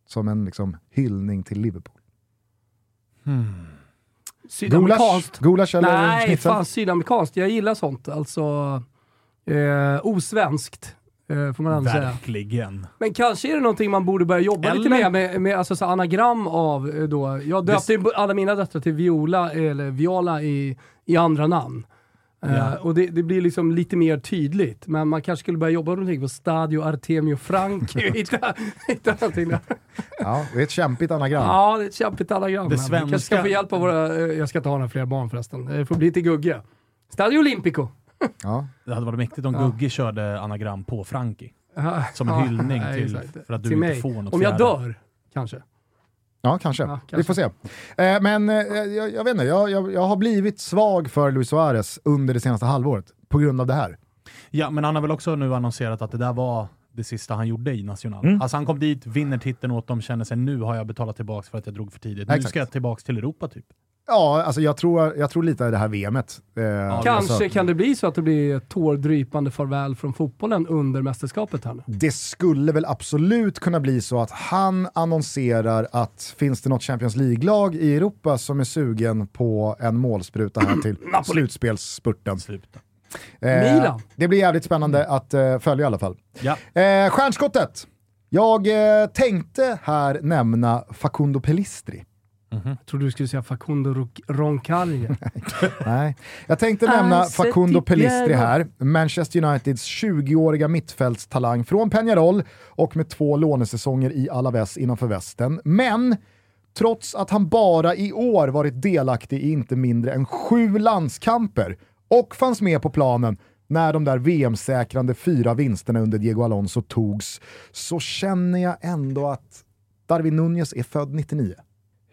[SPEAKER 1] Som en liksom hyllning till Liverpool.
[SPEAKER 2] Sydamerikanskt.
[SPEAKER 1] Gulasch eller
[SPEAKER 2] Nej,
[SPEAKER 1] schnitzel?
[SPEAKER 2] fan sydamerikanskt. Jag gillar sånt. Alltså, eh, osvenskt. Eh, får man ändå säga.
[SPEAKER 4] Verkligen.
[SPEAKER 2] Men kanske är det någonting man borde börja jobba lite
[SPEAKER 4] Eller-
[SPEAKER 2] med, med, med alltså, så anagram av eh, då. Jag döpte ju alla mina döttrar till Viola, eller Viola i, i andra namn. Eh,
[SPEAKER 4] Ja.
[SPEAKER 2] och det, det blir liksom lite mer tydligt. Men man kanske skulle börja jobba någonting på Stadio Artemio Franchi och *laughs* hitta, hitta någonting där.
[SPEAKER 1] Ja, det är ett kämpigt anagram.
[SPEAKER 2] Ja, det är ett kämpigt anagram.
[SPEAKER 4] Det
[SPEAKER 2] Vi kanske ska
[SPEAKER 4] svenska-
[SPEAKER 2] få hjälp av våra... eh, Jag ska inte ha några fler barn förresten. Det får bli till Gugge. Stadio Olimpico.
[SPEAKER 1] Ja.
[SPEAKER 4] Det hade varit mäktigt om
[SPEAKER 2] Ja.
[SPEAKER 4] Gugge körde anagram på Frankie.
[SPEAKER 2] Ja,
[SPEAKER 4] Som en
[SPEAKER 2] ja,
[SPEAKER 4] hyllning
[SPEAKER 2] nej,
[SPEAKER 4] till- för att du
[SPEAKER 2] Till
[SPEAKER 4] inte
[SPEAKER 2] mig.
[SPEAKER 4] får något
[SPEAKER 2] Om jag
[SPEAKER 4] fjärde.
[SPEAKER 2] dör, kanske.
[SPEAKER 1] Ja, kanske.
[SPEAKER 2] Ja, kanske.
[SPEAKER 1] Vi får se. Eh, men eh, jag, jag vet inte, jag, jag, jag har blivit svag för Luis Suarez under det senaste halvåret på grund av det här.
[SPEAKER 4] Ja, men han har väl också nu annonserat att det där var det sista han gjorde i National.
[SPEAKER 1] Mm.
[SPEAKER 4] Alltså han kom dit, vinner titeln åt dem, känner sig nu har jag betalat tillbaka för att jag drog för tidigt. Nu
[SPEAKER 1] Exakt.
[SPEAKER 4] ska jag tillbaka till Europa typ.
[SPEAKER 1] Ja, alltså jag tror, jag tror lite i det här VMet. Eh,
[SPEAKER 2] Kanske
[SPEAKER 1] alltså,
[SPEAKER 2] kan det bli så att det blir ett tårdrypande farväl från fotbollen under mästerskapet här nu.
[SPEAKER 1] det skulle väl absolut kunna bli så att han annonserar att finns det något Champions League-lag i Europa som är sugen på en målspruta här till *clears throat* slutspelsspurten.
[SPEAKER 4] Sluta.
[SPEAKER 1] Eh,
[SPEAKER 2] Milan.
[SPEAKER 1] Det blir jävligt spännande att eh, följa i alla fall.
[SPEAKER 4] Ja.
[SPEAKER 1] Eh, stjärnskottet. Jag eh, tänkte här nämna Facundo Pellistri.
[SPEAKER 2] Jag trodde du skulle säga Facundo Ro- Roncalli. *laughs*
[SPEAKER 1] Nej. Jag tänkte nämna Facundo Pellistri
[SPEAKER 2] jag-
[SPEAKER 1] här, Manchester Uniteds 20-åriga mittfältstalang från Peñarol och med två lånesäsonger i Alaves innanför västen. Men trots att han bara i år varit delaktig i inte mindre än sju landskamper och fanns med på planen när de där VM-säkrande fyra vinsterna under Diego Alonso togs, så känner jag ändå att Darwin Nunez är född 99.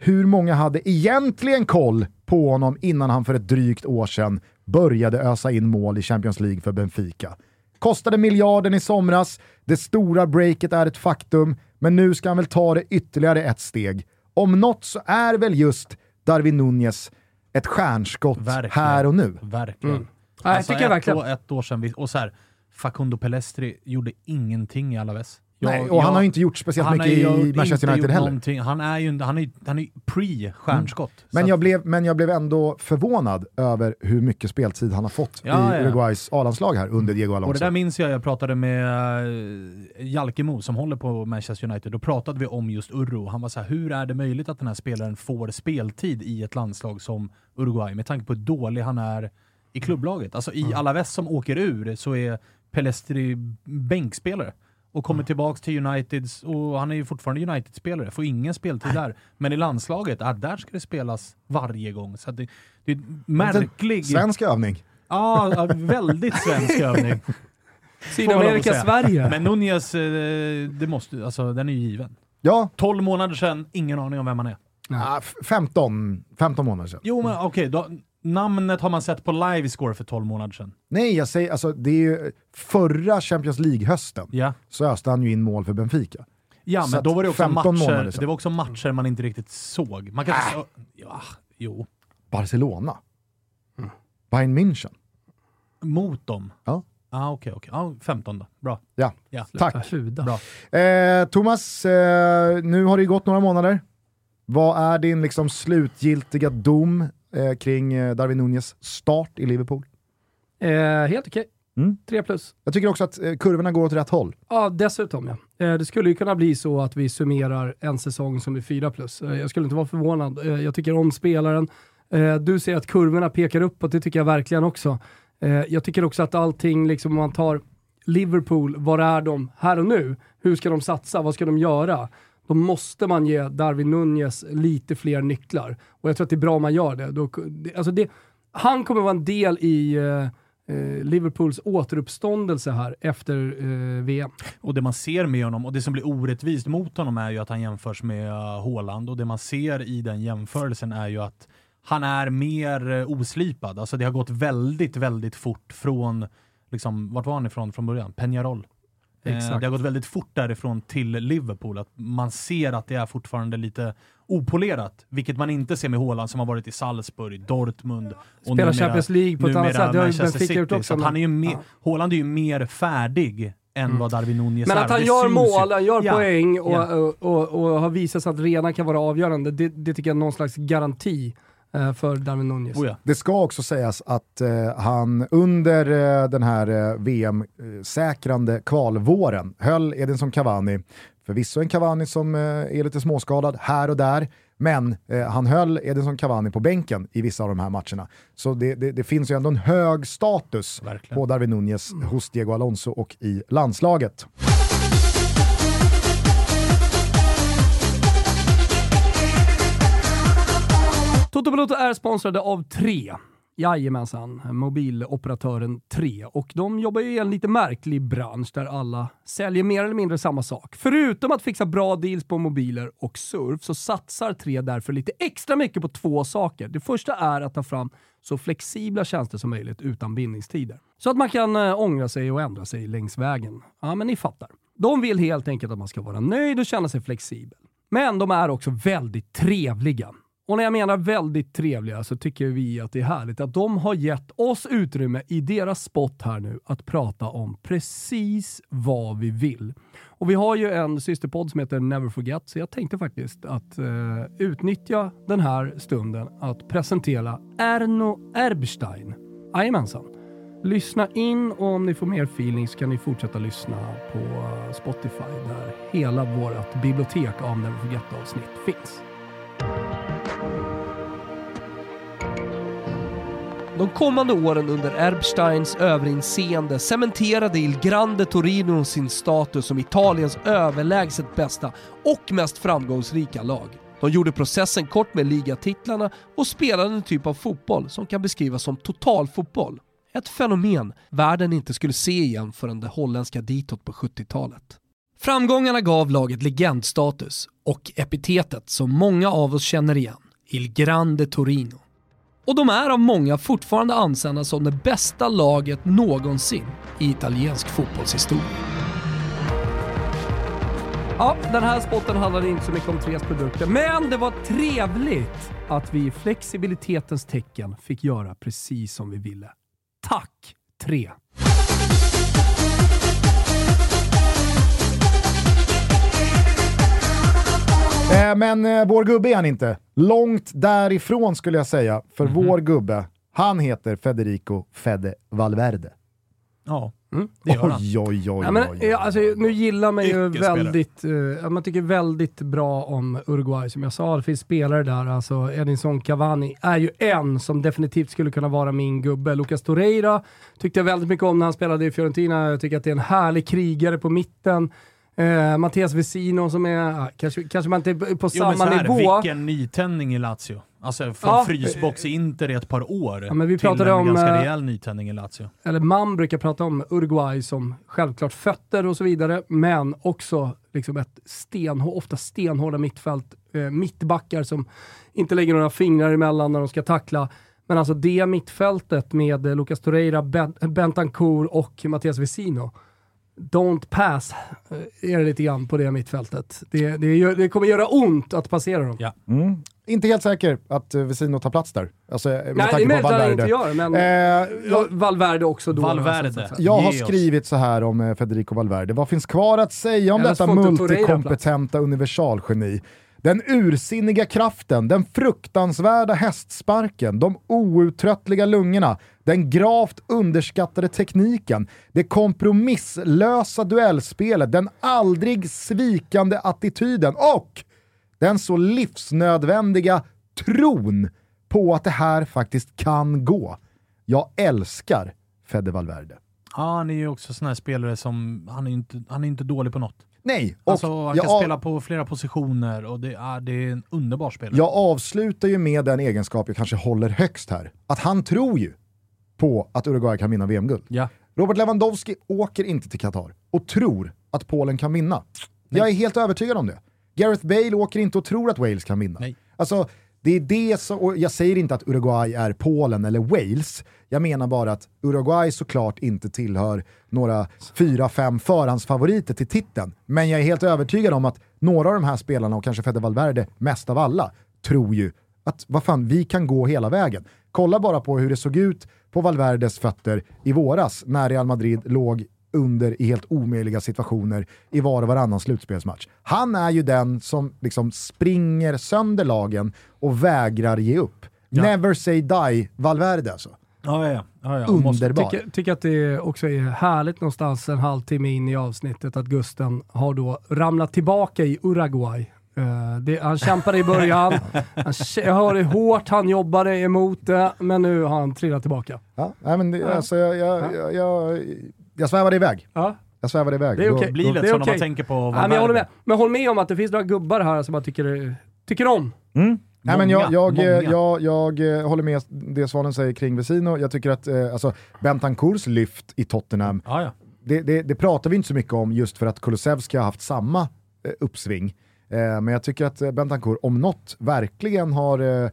[SPEAKER 1] Hur många hade egentligen koll på honom innan han för ett drygt år sedan började ösa in mål i Champions League för Benfica? Kostade miljarden i somras, det stora breaket är ett faktum, men nu ska han väl ta det ytterligare ett steg. Om något så är väl just Darwin Nunez ett stjärnskott
[SPEAKER 4] Verkligen.
[SPEAKER 1] här och nu.
[SPEAKER 4] Verkligen.
[SPEAKER 2] Mm.
[SPEAKER 4] Alltså,
[SPEAKER 2] tycker jag
[SPEAKER 4] ett
[SPEAKER 2] verkligen.
[SPEAKER 4] År, ett år sedan, vi- och så här, Facundo Pellestri gjorde ingenting i Alaves. Jag-
[SPEAKER 1] Nej, och han
[SPEAKER 4] jag-
[SPEAKER 1] har ju inte gjort speciellt
[SPEAKER 4] han
[SPEAKER 1] mycket i Manchester United heller.
[SPEAKER 4] någonting. Han är ju han är, han är pre-stjärnskott. Så
[SPEAKER 1] Men jag, blev, men jag blev ändå förvånad över hur mycket speltid han har fått
[SPEAKER 4] Ja,
[SPEAKER 1] i
[SPEAKER 4] ja.
[SPEAKER 1] Uruguays A-landslag här under Diego Alonso.
[SPEAKER 4] Och det där minns jag, jag pratade med uh, Jalkemo som håller på Manchester United. Då pratade vi om just Urro. Han var så här, hur är det möjligt att den här spelaren får speltid i ett landslag som Uruguay med tanke på hur dålig han är i klubblaget? Alltså i Alaves som åker ur så är Pelestri bänkspelare och kommer tillbaks till United och han är ju fortfarande United-spelare, får ingen speltid där. Men i landslaget, ah, där ska det spelas varje gång. Så det, det är märklig...
[SPEAKER 1] Svensk övning.
[SPEAKER 4] Ja, ja, väldigt svensk *laughs* övning.
[SPEAKER 2] Sydamerika. Sverige.
[SPEAKER 4] Men Nunez, eh, det måste, alltså, den är ju given.
[SPEAKER 1] Ja,
[SPEAKER 4] 12 månader sedan, ingen aning om vem han är.
[SPEAKER 1] ah, f- 15, 15 månader sedan.
[SPEAKER 4] Jo, men okej, då- namnet har man sett på livescore för 12 månader sedan.
[SPEAKER 1] Nej, jag säger alltså det är ju förra Champions League-hösten
[SPEAKER 4] Ja,
[SPEAKER 1] så öste han ju in mål för Benfica.
[SPEAKER 4] ja
[SPEAKER 1] Så
[SPEAKER 4] men
[SPEAKER 1] att
[SPEAKER 4] då var det också
[SPEAKER 1] 15 månader
[SPEAKER 4] matcher, det var också matcher man inte riktigt såg. Man kan så- Ja, jo.
[SPEAKER 1] Barcelona. Bayern München.
[SPEAKER 4] Mot dem.
[SPEAKER 1] Ja.
[SPEAKER 4] Ah, okej, okej. Ja, 15 då. Bra.
[SPEAKER 1] Ja,
[SPEAKER 4] Ja.
[SPEAKER 1] tack.
[SPEAKER 4] Bra.
[SPEAKER 1] Eh, Thomas, eh, nu har det gått några månader. Vad är din liksom slutgiltiga dom eh, kring eh, Darwin Nunez start i Liverpool?
[SPEAKER 2] Eh, helt okej.
[SPEAKER 1] Mm.
[SPEAKER 2] Tre plus.
[SPEAKER 1] Jag tycker också att eh, kurvorna går åt rätt håll.
[SPEAKER 2] Ja, dessutom ja. Eh, det skulle ju kunna bli så att vi summerar en säsong som är fyra plus. Eh, jag skulle inte vara förvånad. Jag tycker om spelaren. Du ser att kurvorna pekar uppåt, det tycker jag verkligen också. Jag tycker också att allting, liksom om man tar Liverpool, var är de här och nu? Hur ska de satsa? Vad ska de göra? Då måste man ge Darwin Nunez lite fler nycklar. Och jag tror att det är bra om man gör det. Då, det- alltså det han kommer vara en del i eh, eh Liverpools återuppståndelse här efter eh, VM.
[SPEAKER 4] Och det man ser med honom, och det som blir orättvist mot honom är ju att han jämförs med uh, Haaland och det man ser i den jämförelsen är ju att han är mer eh, oslipad. Alltså det har gått väldigt, väldigt fort från, liksom, vart var han ifrån från början? Peñarol. Eh,
[SPEAKER 2] Exakt.
[SPEAKER 4] det har gått väldigt fort därifrån till Liverpool. Att man ser att det är fortfarande lite opolerat, vilket man inte ser med Haaland som har varit i Salzburg, Dortmund och
[SPEAKER 2] Spelar Champions League på ett annat sätt. Det har ju
[SPEAKER 4] Manchester
[SPEAKER 2] Benfica gjort
[SPEAKER 4] City.
[SPEAKER 2] också, men-
[SPEAKER 4] han är ju mer,
[SPEAKER 2] ja.
[SPEAKER 4] Haaland är ju mer färdig än vad Darwin Nunez
[SPEAKER 2] Men att han gör mål, han gör
[SPEAKER 4] Ja.
[SPEAKER 2] poäng och,
[SPEAKER 4] Ja.
[SPEAKER 2] och, och, och har visat sig att redan kan vara avgörande, det, det tycker jag är någon slags garanti eh, för Darwin Nunez.
[SPEAKER 4] Oh ja.
[SPEAKER 1] Det ska också sägas att eh, han under eh, den här eh, VM-säkrande kvalvåren höll Edinson Cavani, förvisso en Cavani som eh, är lite småskadad här och där, Men eh, han höll Edinson Cavani på bänken i vissa av de här matcherna. Så det, det, det finns ju ändå en hög status
[SPEAKER 4] Verkligen.
[SPEAKER 1] på Darwin Nunez hos Diego Alonso och i landslaget.
[SPEAKER 2] Toto Balotto är sponsrade av Tre. Jajamensan, mobiloperatören 3. Och de jobbar ju i en lite märklig bransch där alla säljer mer eller mindre samma sak. Förutom att fixa bra deals på mobiler och surf så satsar 3 därför lite extra mycket på två saker. Det första är att ta fram så flexibla tjänster som möjligt utan bindningstider. Så att man kan eh, ångra sig och ändra sig längs vägen. Ja, men ni fattar. De vill helt enkelt att man ska vara nöjd och känna sig flexibel. Men de är också väldigt trevliga. Och när jag menar väldigt trevliga så tycker vi att det är härligt att de har gett oss utrymme i deras spot här nu att prata om precis vad vi vill. Och vi har ju en systerpodd som heter Never Forget, så jag tänkte faktiskt att eh, utnyttja den här stunden att presentera Erno Erbstein. Jajamensan. Lyssna in och om ni får mer feeling så kan ni fortsätta lyssna på Spotify där hela vårt bibliotek av Never Forget-avsnitt finns. De kommande åren under Erbsteins överinseende cementerade Il Grande Torino sin status som Italiens överlägset bästa och mest framgångsrika lag. De gjorde processen kort med ligatitlarna och spelade en typ av fotboll som kan beskrivas som totalfotboll. Ett fenomen världen inte skulle se igen förrän det holländska ditåt på 70-talet. Framgångarna gav laget legendstatus och epitetet som många av oss känner igen, Il Grande Torino. Och de är av många fortfarande ansedda som det bästa laget någonsin i italiensk fotbollshistoria. Ja, den här spotten handlade inte så mycket om Tres produkter, men det var trevligt att vi i flexibilitetens tecken fick göra precis som vi ville. Tack, Tre!
[SPEAKER 1] Eh, men eh, vår gubbe är han inte. Långt därifrån skulle jag säga, för
[SPEAKER 4] Mhm.
[SPEAKER 1] vår gubbe, han heter Federico Fede Valverde.
[SPEAKER 4] Ja, det gör han.
[SPEAKER 1] Oj, oj, oj,
[SPEAKER 2] Ja, men, ja, alltså, nu gillar man ju väldigt, eh, man tycker väldigt bra om Uruguay. Som jag sa, det finns spelare där. Alltså Edinson Cavani är ju en som definitivt skulle kunna vara min gubbe. Lucas Torreira tyckte jag väldigt mycket om när han spelade i Fiorentina. Jag tycker att det är en härlig krigare på mitten. Eh, Mattias Vesino som är, ja, kanske, kanske man inte är på
[SPEAKER 4] Jo, men
[SPEAKER 2] samma
[SPEAKER 4] så här,
[SPEAKER 2] nivå.
[SPEAKER 4] vilken nytändning i Lazio. Alltså från
[SPEAKER 2] Ja.
[SPEAKER 4] frysbox i Inter i ett par år
[SPEAKER 2] Ja, men vi
[SPEAKER 4] till
[SPEAKER 2] pratade
[SPEAKER 4] en
[SPEAKER 2] om,
[SPEAKER 4] ganska
[SPEAKER 2] eh,
[SPEAKER 4] rejäl nytändning i Lazio.
[SPEAKER 2] eller man brukar prata om Uruguay som självklart fötter och så vidare, men också liksom ett stenhår, ofta stenhårda mittfält, eh, mittbackar som inte lägger några fingrar emellan när de ska tackla. Men alltså det mittfältet med eh, Lucas Torreira, ben, Bentancourt och Mattias Vesino. Don't pass eh, är det lite grann på det mittfältet. Det, det, det kommer göra ont att passera dem.
[SPEAKER 4] Ja.
[SPEAKER 1] Mm. Inte helt säker att uh, Vesino tar plats där. Alltså, med
[SPEAKER 2] Nej, det är
[SPEAKER 1] tanke på
[SPEAKER 2] möjligt att han
[SPEAKER 1] Valverde.
[SPEAKER 2] inte gör men
[SPEAKER 1] Eh,
[SPEAKER 2] Valverde också då.
[SPEAKER 4] Valverde.
[SPEAKER 1] Jag har skrivit så här om eh, Federico Valverde. Vad finns kvar att säga om
[SPEAKER 2] Eller
[SPEAKER 1] detta multikompetenta universalgeni? Den ursinniga kraften, den fruktansvärda hästsparken, de outtröttliga lungorna, den gravt underskattade tekniken, det kompromisslösa duellspelet, den aldrig svikande attityden och den så livsnödvändiga tron på att det här faktiskt kan gå. Jag älskar Fede Valverde.
[SPEAKER 4] Ja, han är ju också sån här spelare som, han är inte, han är inte dålig på något.
[SPEAKER 1] Nej, och
[SPEAKER 4] Alltså, han
[SPEAKER 1] jag,
[SPEAKER 4] kan spela på flera positioner och det är, det är en underbar spelare.
[SPEAKER 1] jag avslutar ju med den egenskap jag kanske håller högst här. Att han tror ju på att Uruguay kan vinna VM-guld.
[SPEAKER 4] Ja.
[SPEAKER 1] Robert Lewandowski åker inte till Qatar och tror att Polen kan vinna. Jag är helt övertygad om det. Gareth Bale åker inte och tror att Wales kan vinna.
[SPEAKER 4] Nej.
[SPEAKER 1] Alltså, det är det som, och jag säger inte att Uruguay är Polen eller Wales. Jag menar bara att Uruguay såklart inte tillhör några fyra, fem förhandsfavoriter till titeln. Men jag är helt övertygad om att några av de här spelarna, och kanske Fede Valverde mest av alla, tror ju att vad fan, vi kan gå hela vägen. Kolla bara på hur det såg ut på Valverdes fötter i våras när Real Madrid låg under i helt omöjliga situationer i var och varannan slutspelsmatch. Han är ju den som liksom springer sönder lagen och vägrar ge upp. Never say die Valverde alltså.
[SPEAKER 4] Ja, ja, ja. ja.
[SPEAKER 1] Underbar.
[SPEAKER 2] Tycker, tycker att det också är härligt någonstans en halvtimme in i avsnittet att Gusten har då ramlat tillbaka i Uruguay. Eh, det, han kämpade i början, *laughs* han, jag hörde hur hårt han jobbade emot det, men nu har han trillat tillbaka.
[SPEAKER 1] Ja, nej, men det, alltså, jag, jag, jag, jag, jag svävade iväg.
[SPEAKER 2] Ja,
[SPEAKER 1] Jag svävade iväg.
[SPEAKER 2] Det är okej.
[SPEAKER 4] Blir
[SPEAKER 2] Det
[SPEAKER 4] lätt
[SPEAKER 2] är
[SPEAKER 4] så när
[SPEAKER 2] okej.
[SPEAKER 4] man tänker på
[SPEAKER 2] ja men jag håller med. Men håll med om att det finns några gubbar här som man tycker, tycker om.
[SPEAKER 1] Mm. Nej, men jag,
[SPEAKER 4] Många,
[SPEAKER 1] jag,
[SPEAKER 4] många.
[SPEAKER 1] jag, jag, eh, håller med det Svanen säger kring Vesino. Jag tycker att eh, alltså, Bentancours lyft i Tottenham,
[SPEAKER 4] Ja, ja.
[SPEAKER 1] det, det, det pratar vi inte så mycket om just för att Kulusevski har haft samma eh, uppsving. Eh, men jag tycker att eh, Bentancourt om något verkligen har, eh,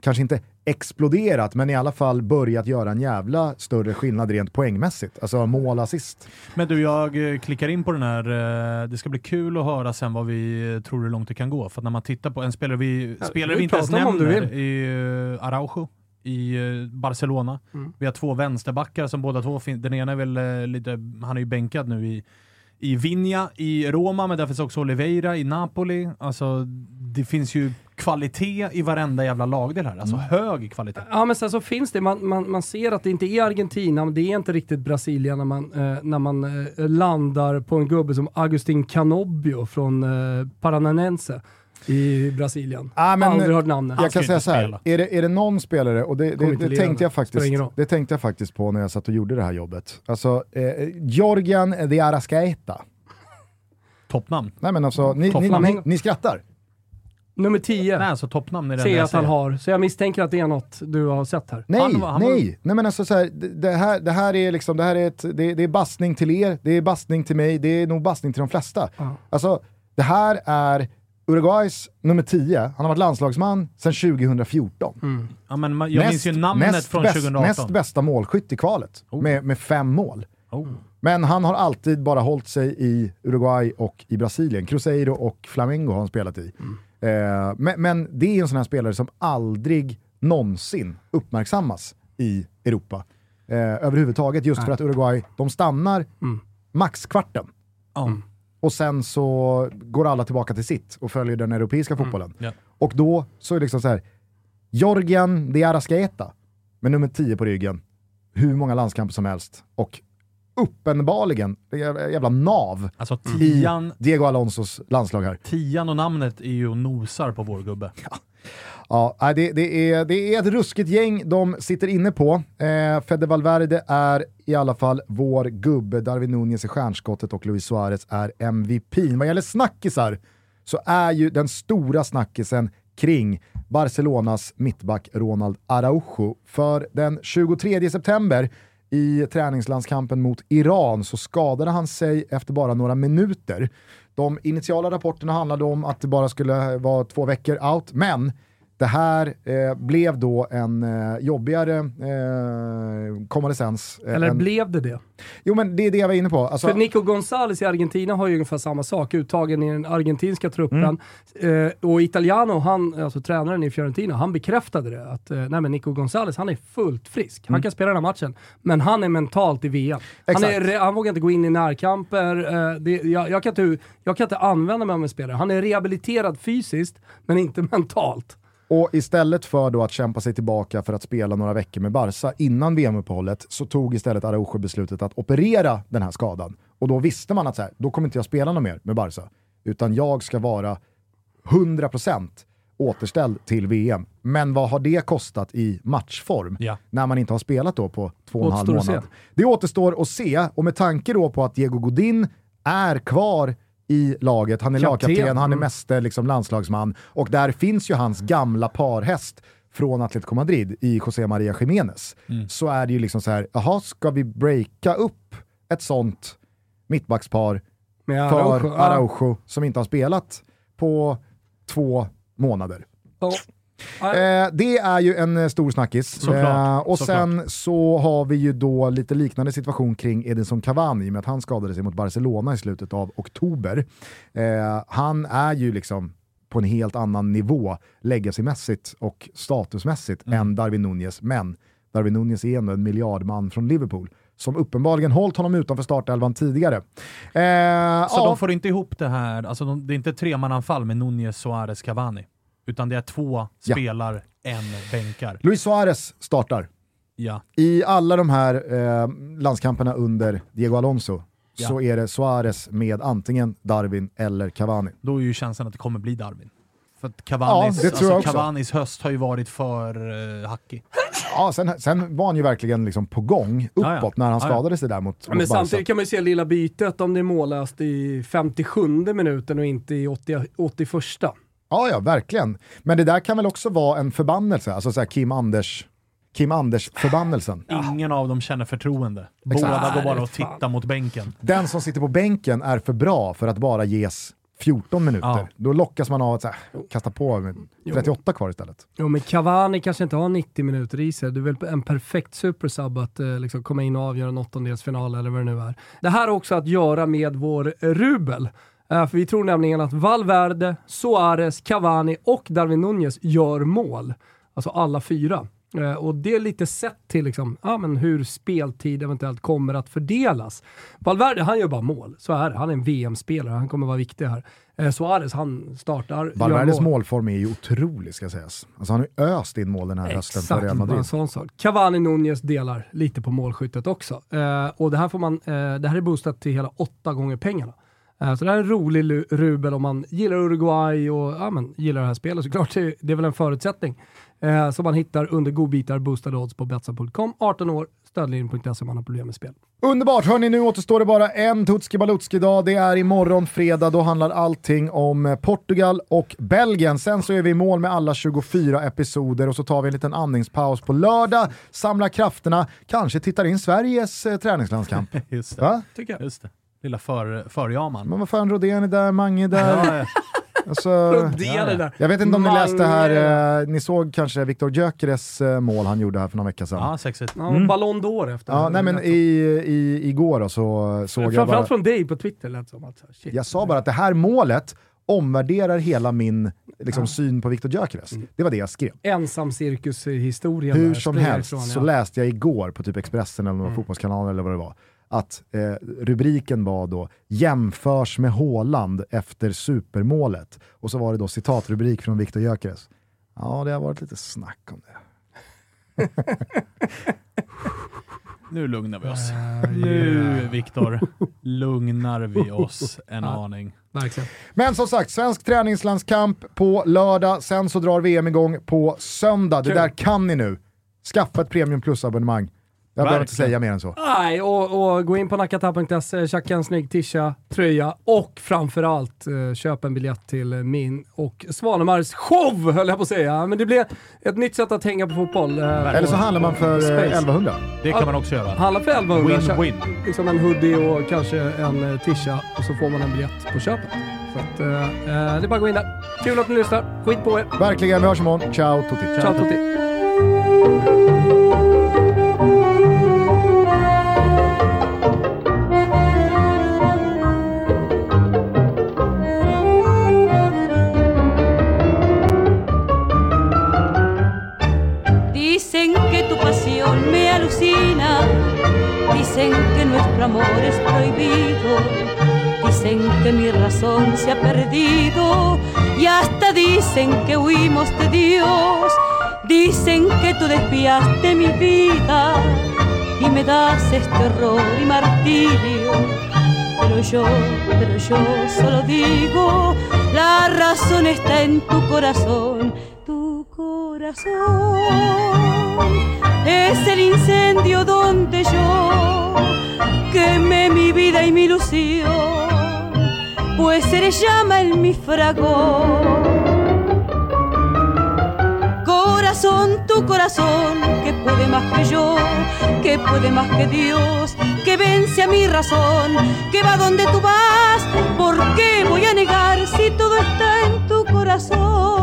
[SPEAKER 1] kanske inte exploderat, men i alla fall börjat göra en jävla större skillnad rent poängmässigt. Alltså mål, assist.
[SPEAKER 4] Men du, jag klickar in på den här. Det ska bli kul att höra sen vad vi tror hur långt det kan gå. För att när man tittar på en spelare vi,
[SPEAKER 2] Ja,
[SPEAKER 4] spelare
[SPEAKER 2] vi
[SPEAKER 4] inte ens nämner i Araujo i Barcelona.
[SPEAKER 2] Mm.
[SPEAKER 4] Vi har två vänsterbackar som båda två finns. Den ena är väl lite, han är ju bänkad nu i i Vinja i Roma, men där finns också Oliveira i Napoli. Alltså, det finns ju kvalitet i varenda jävla lagdel här. Alltså hög kvalitet.
[SPEAKER 2] Ja men sen så finns det, man, man, man ser att det inte är Argentina, men det är inte riktigt Brasilien när man, eh, när man eh, landar på en gubbe som Agustin Canobbio från eh, Paranense i Brasilien.
[SPEAKER 1] Ah, men,
[SPEAKER 2] Aldrig hört namnet.
[SPEAKER 1] Jag kan säga så här, är det, är det någon spelare, och det, det, det, tänkte jag faktiskt, det tänkte jag faktiskt på när jag satt och gjorde det här jobbet. Alltså, eh, Georgian de Arascaeta.
[SPEAKER 4] Toppnamn.
[SPEAKER 1] Nej men alltså, ni, ni, ni, ni skrattar.
[SPEAKER 2] Nummer 10
[SPEAKER 4] Nej, alltså toppnamn är enda
[SPEAKER 2] jag att han
[SPEAKER 4] säger.
[SPEAKER 2] har, så jag misstänker att det är något du har sett här.
[SPEAKER 1] Nej,
[SPEAKER 4] Han var- han var-
[SPEAKER 1] nej. nej men alltså så här, det, det, här, det här är liksom, det här är ett, det, det är bastning till er, det är bastning till mig, det är nog bastning till de flesta.
[SPEAKER 2] Ja.
[SPEAKER 1] Alltså, det här är Uruguays nummer 10, han har varit landslagsman sedan 2014.
[SPEAKER 4] Ja, men jag minns ju namnet
[SPEAKER 1] näst
[SPEAKER 4] från
[SPEAKER 1] bäst,
[SPEAKER 4] 2018.
[SPEAKER 1] Näst bästa målskytt i kvalet, med, med fem mål.
[SPEAKER 4] Oh.
[SPEAKER 1] Men han har alltid bara hållit sig i Uruguay och i Brasilien. Cruzeiro och Flamengo har han spelat i. Eh, men, men det är en sån här spelare som aldrig någonsin uppmärksammas i Europa. Eh, överhuvudtaget, just för att Uruguay, de stannar maxkvarten.
[SPEAKER 4] Ja.
[SPEAKER 1] Och sen så går alla tillbaka till sitt och följer den europeiska fotbollen.
[SPEAKER 4] Ja.
[SPEAKER 1] Och då så är det liksom så här, Jorgen de Arascaeta med nummer 10 på ryggen, hur många landskamper som helst och uppenbarligen jävla nav
[SPEAKER 4] Alltså
[SPEAKER 1] i
[SPEAKER 4] tian,
[SPEAKER 1] Diego Alonsos landslag här.
[SPEAKER 4] tian och namnet är ju och nosar på vår gubbe.
[SPEAKER 1] Ja, nej, det, det, är, det är ett ruskigt gäng de sitter inne på. Eh, Fede Valverde är i alla fall vår gubbe, Darwin Nunez är stjärnskottet och Luis Suarez är MVP. Vad gäller snackisar så är ju den stora snackisen kring Barcelonas mittback Ronald Araujo. För den 23 september i träningslandskampen mot Iran så skadade han sig efter bara några minuter. De initiala rapporterna handlade om att det bara skulle vara två veckor out, men det här eh, blev då en eh, jobbigare eh, konvalescens. eh,
[SPEAKER 2] Eller
[SPEAKER 1] än-
[SPEAKER 2] blev det det?
[SPEAKER 1] Jo men det är det jag var inne på. Alltså,
[SPEAKER 2] För Nico Gonzales i Argentina har ju ungefär samma sak, uttagen i den argentinska truppen.
[SPEAKER 1] Mm.
[SPEAKER 2] Eh, och Italiano, han, alltså tränaren i Fiorentina, han bekräftade det. Att eh, nej, men Nico Gonzales, han är fullt frisk. Han kan spela den här matchen, men han är mentalt i VM. Han, är, han vågar inte gå in i närkamper. Eh, det, jag, jag, kan inte, jag kan inte använda mig av en spelare. Han är rehabiliterad fysiskt, men inte *laughs* mentalt.
[SPEAKER 1] Och istället för då att kämpa sig tillbaka för att spela några veckor med Barca innan VM-uppehållet så tog istället Araujo beslutet att operera den här skadan. Och då visste man att så här, då kommer inte jag spela något mer med Barca. Utan jag ska vara 100% återställd till VM. Men vad har det kostat i matchform
[SPEAKER 4] Ja.
[SPEAKER 1] när man inte har spelat då på två och en halv månad? Det återstår att se och med tanke då på att Diego Godin är kvar i laget, han är
[SPEAKER 2] Kapten.
[SPEAKER 1] lagkapten, han är
[SPEAKER 2] Mm.
[SPEAKER 1] mäster liksom landslagsman och där finns ju hans gamla parhäst från Atletico Madrid i José Maria Jiménez. Så är det ju liksom så här, jaha, ska vi breaka upp ett sånt mittbackspar
[SPEAKER 2] Med
[SPEAKER 1] för
[SPEAKER 2] Araujo.
[SPEAKER 1] Araujo som inte har spelat på två månader?
[SPEAKER 2] Ja.
[SPEAKER 1] Eh, det är ju en eh, stor snackis. Eh, och
[SPEAKER 4] såklart.
[SPEAKER 1] sen så har vi ju då lite liknande situation kring Edinson Cavani med att han skadade sig mot Barcelona i slutet av oktober. Eh, han är ju liksom på en helt annan nivå legacymässigt och statusmässigt
[SPEAKER 4] Mm.
[SPEAKER 1] än Darwin Nunez. Men Darwin Nunez är ändå en miljardman från Liverpool som uppenbarligen hållit honom utanför startelvan tidigare. Eh,
[SPEAKER 4] Så
[SPEAKER 1] ja,
[SPEAKER 4] de får inte ihop det här, alltså de, det är inte tremananfall med Nunez, Suarez, Cavani. Utan det är två
[SPEAKER 1] Ja.
[SPEAKER 4] spelar, en bänkar.
[SPEAKER 1] Luis Suarez startar.
[SPEAKER 4] Ja.
[SPEAKER 1] I alla de här eh, landskamperna under Diego Alonso
[SPEAKER 4] Ja.
[SPEAKER 1] så är det Suarez med antingen Darwin eller Cavani.
[SPEAKER 4] Då är ju känslan att det kommer bli Darwin. För att Cavanis,
[SPEAKER 1] Ja,
[SPEAKER 4] alltså. Cavanis höst har ju varit för uh, hackig.
[SPEAKER 1] Ja, sen, sen var han ju verkligen liksom på gång uppåt
[SPEAKER 4] Ja, ja.
[SPEAKER 1] när han
[SPEAKER 4] Ja, ja.
[SPEAKER 1] skadade sig där mot,
[SPEAKER 2] Men
[SPEAKER 1] mot Barca.
[SPEAKER 2] samtidigt kan man ju se lilla bytet om det är mållöst i 57 minuten och inte i 80, 81.
[SPEAKER 1] Ja, ja, verkligen. Men det där kan väl också vara en förbannelse, alltså så här Kim Anders Kim Anders-förbannelsen.
[SPEAKER 4] Ingen av dem känner förtroende. Båda går bara och tittar mot bänken.
[SPEAKER 1] Den som sitter på bänken är för bra för att bara ges 14 minuter.
[SPEAKER 4] Ja.
[SPEAKER 1] Då lockas man av att så här, kasta på med 38 kvar istället.
[SPEAKER 2] Jo men Cavani kanske inte har 90 minuter i sig. Det är väl en perfekt supersub att eh, liksom komma in och avgöra en åttondelsfinal eller vad det nu är. Det här har också att göra med vår rubel. Eh, för vi tror nämligen att Valverde, Suarez, Cavani och Darwin Nunez gör mål. Alltså alla fyra. Eh, och det är lite sett till liksom, ja, men hur speltid eventuellt kommer att fördelas. Valverde, han gör bara mål. Så är det. Han är en VM-spelare. Han kommer vara viktig här. Eh, Suarez, han startar,
[SPEAKER 1] Valverdes
[SPEAKER 2] mål.
[SPEAKER 1] målform är ju otrolig ska sägas. Alltså han har öst in mål den här hösten för Real
[SPEAKER 2] Exakt,
[SPEAKER 1] Madrid.
[SPEAKER 2] en sån sak. Cavani Nunez delar lite på målskyttet också. Eh, och det här, får man, eh, det här är boostat till hela åtta gånger pengarna. Eh, så det här är en rolig rubel om man gillar Uruguay och ja, men, gillar det här spelet såklart. Det, det är väl en förutsättning. Eh, som man hittar under godbitar boostade odds på Betsson.com. 18 år, stödlinjen.se om man har problem med spel.
[SPEAKER 1] Underbart! Hörni, nu återstår det bara en Tutski Balutski-dag. Det är imorgon fredag. Då handlar allting om eh, Portugal och Belgien. Sen så är vi i mål med alla 24 episoder och så tar vi en liten andningspaus på lördag, samlar krafterna, kanske tittar in Sveriges eh, träningslandskamp. *laughs*
[SPEAKER 4] Just det.
[SPEAKER 1] Va?
[SPEAKER 2] Tycker jag.
[SPEAKER 4] Just det. Lilla för, förjaman.
[SPEAKER 1] Men vad fan, Rodén är där, Mange är där.
[SPEAKER 4] Ja, ja. *laughs*
[SPEAKER 1] Alltså, jag vet inte om ni läste här, eh, ni såg kanske Viktor Gyökeres eh, mål han gjorde här för några veckor sedan. Ja,
[SPEAKER 4] ja, sexigt.
[SPEAKER 2] Ja, Ballon d'Or efter.
[SPEAKER 1] nej men i, i, igår då så såg jag bara...
[SPEAKER 2] Framförallt från dig på Twitter lät som att, shit.
[SPEAKER 1] Jag sa bara att det här målet omvärderar hela min liksom, syn på Viktor Gyökeres. Det var det jag skrev.
[SPEAKER 2] Ensam cirkushistorien.
[SPEAKER 1] Hur
[SPEAKER 2] där,
[SPEAKER 1] som helst
[SPEAKER 2] ifrån,
[SPEAKER 1] så
[SPEAKER 2] ja.
[SPEAKER 1] läste jag igår på typ Expressen eller någon fotbollskanal eller vad det var, att eh, rubriken var då “Jämförs med Haaland efter supermålet” och så var det då citatrubrik från Viktor Gyökeres. Ja, det har varit lite snack om det. *laughs*
[SPEAKER 4] Nu lugnar vi oss.
[SPEAKER 2] Eh,
[SPEAKER 4] Nu, Viktor, lugnar vi oss en aning.
[SPEAKER 2] Verkligen.
[SPEAKER 1] Men som sagt, svensk träningslandskamp på lördag, sen så drar VM igång på söndag. Det
[SPEAKER 2] Kul.
[SPEAKER 1] där kan ni nu. Skaffa ett Premium Plus-abonnemang. Jag behöver inte säga mer än så.
[SPEAKER 2] Nej, och, och gå in på nakata.se, tjacka en snygg tisha, tröja och framförallt eh, köp en biljett till min och Svanemars show höll jag på att säga. Men det blir ett nytt sätt att hänga på fotboll. eh,
[SPEAKER 1] Eller så handlar man för eh,
[SPEAKER 2] Space.
[SPEAKER 1] 1100.
[SPEAKER 4] Det kan man också göra.
[SPEAKER 2] Handla för 1100, köp
[SPEAKER 4] Win-win.
[SPEAKER 2] liksom en hoodie och kanske en eh, tisha och så får man en biljett på köpet. Så att, eh, eh, det är bara att gå in där. Kul att ni lyssnar. Skit på er.
[SPEAKER 1] Verkligen, vi hörs imorgon. Ciao tutti.
[SPEAKER 2] Ciao tutti.
[SPEAKER 9] Dicen amor es prohibido, dicen que mi razón se ha perdido y hasta dicen que huimos de Dios, dicen que tú desviaste mi vida y me das este horror y martirio. Pero yo, pero yo solo digo, la razón está en tu corazón, tu corazón. Es el incendio llama en mi fragor. Corazón, tu corazón, que puede más que yo, que puede más que Dios, que vence a mi razón, que va donde tú vas. ¿Por qué voy a negar si todo está en tu corazón?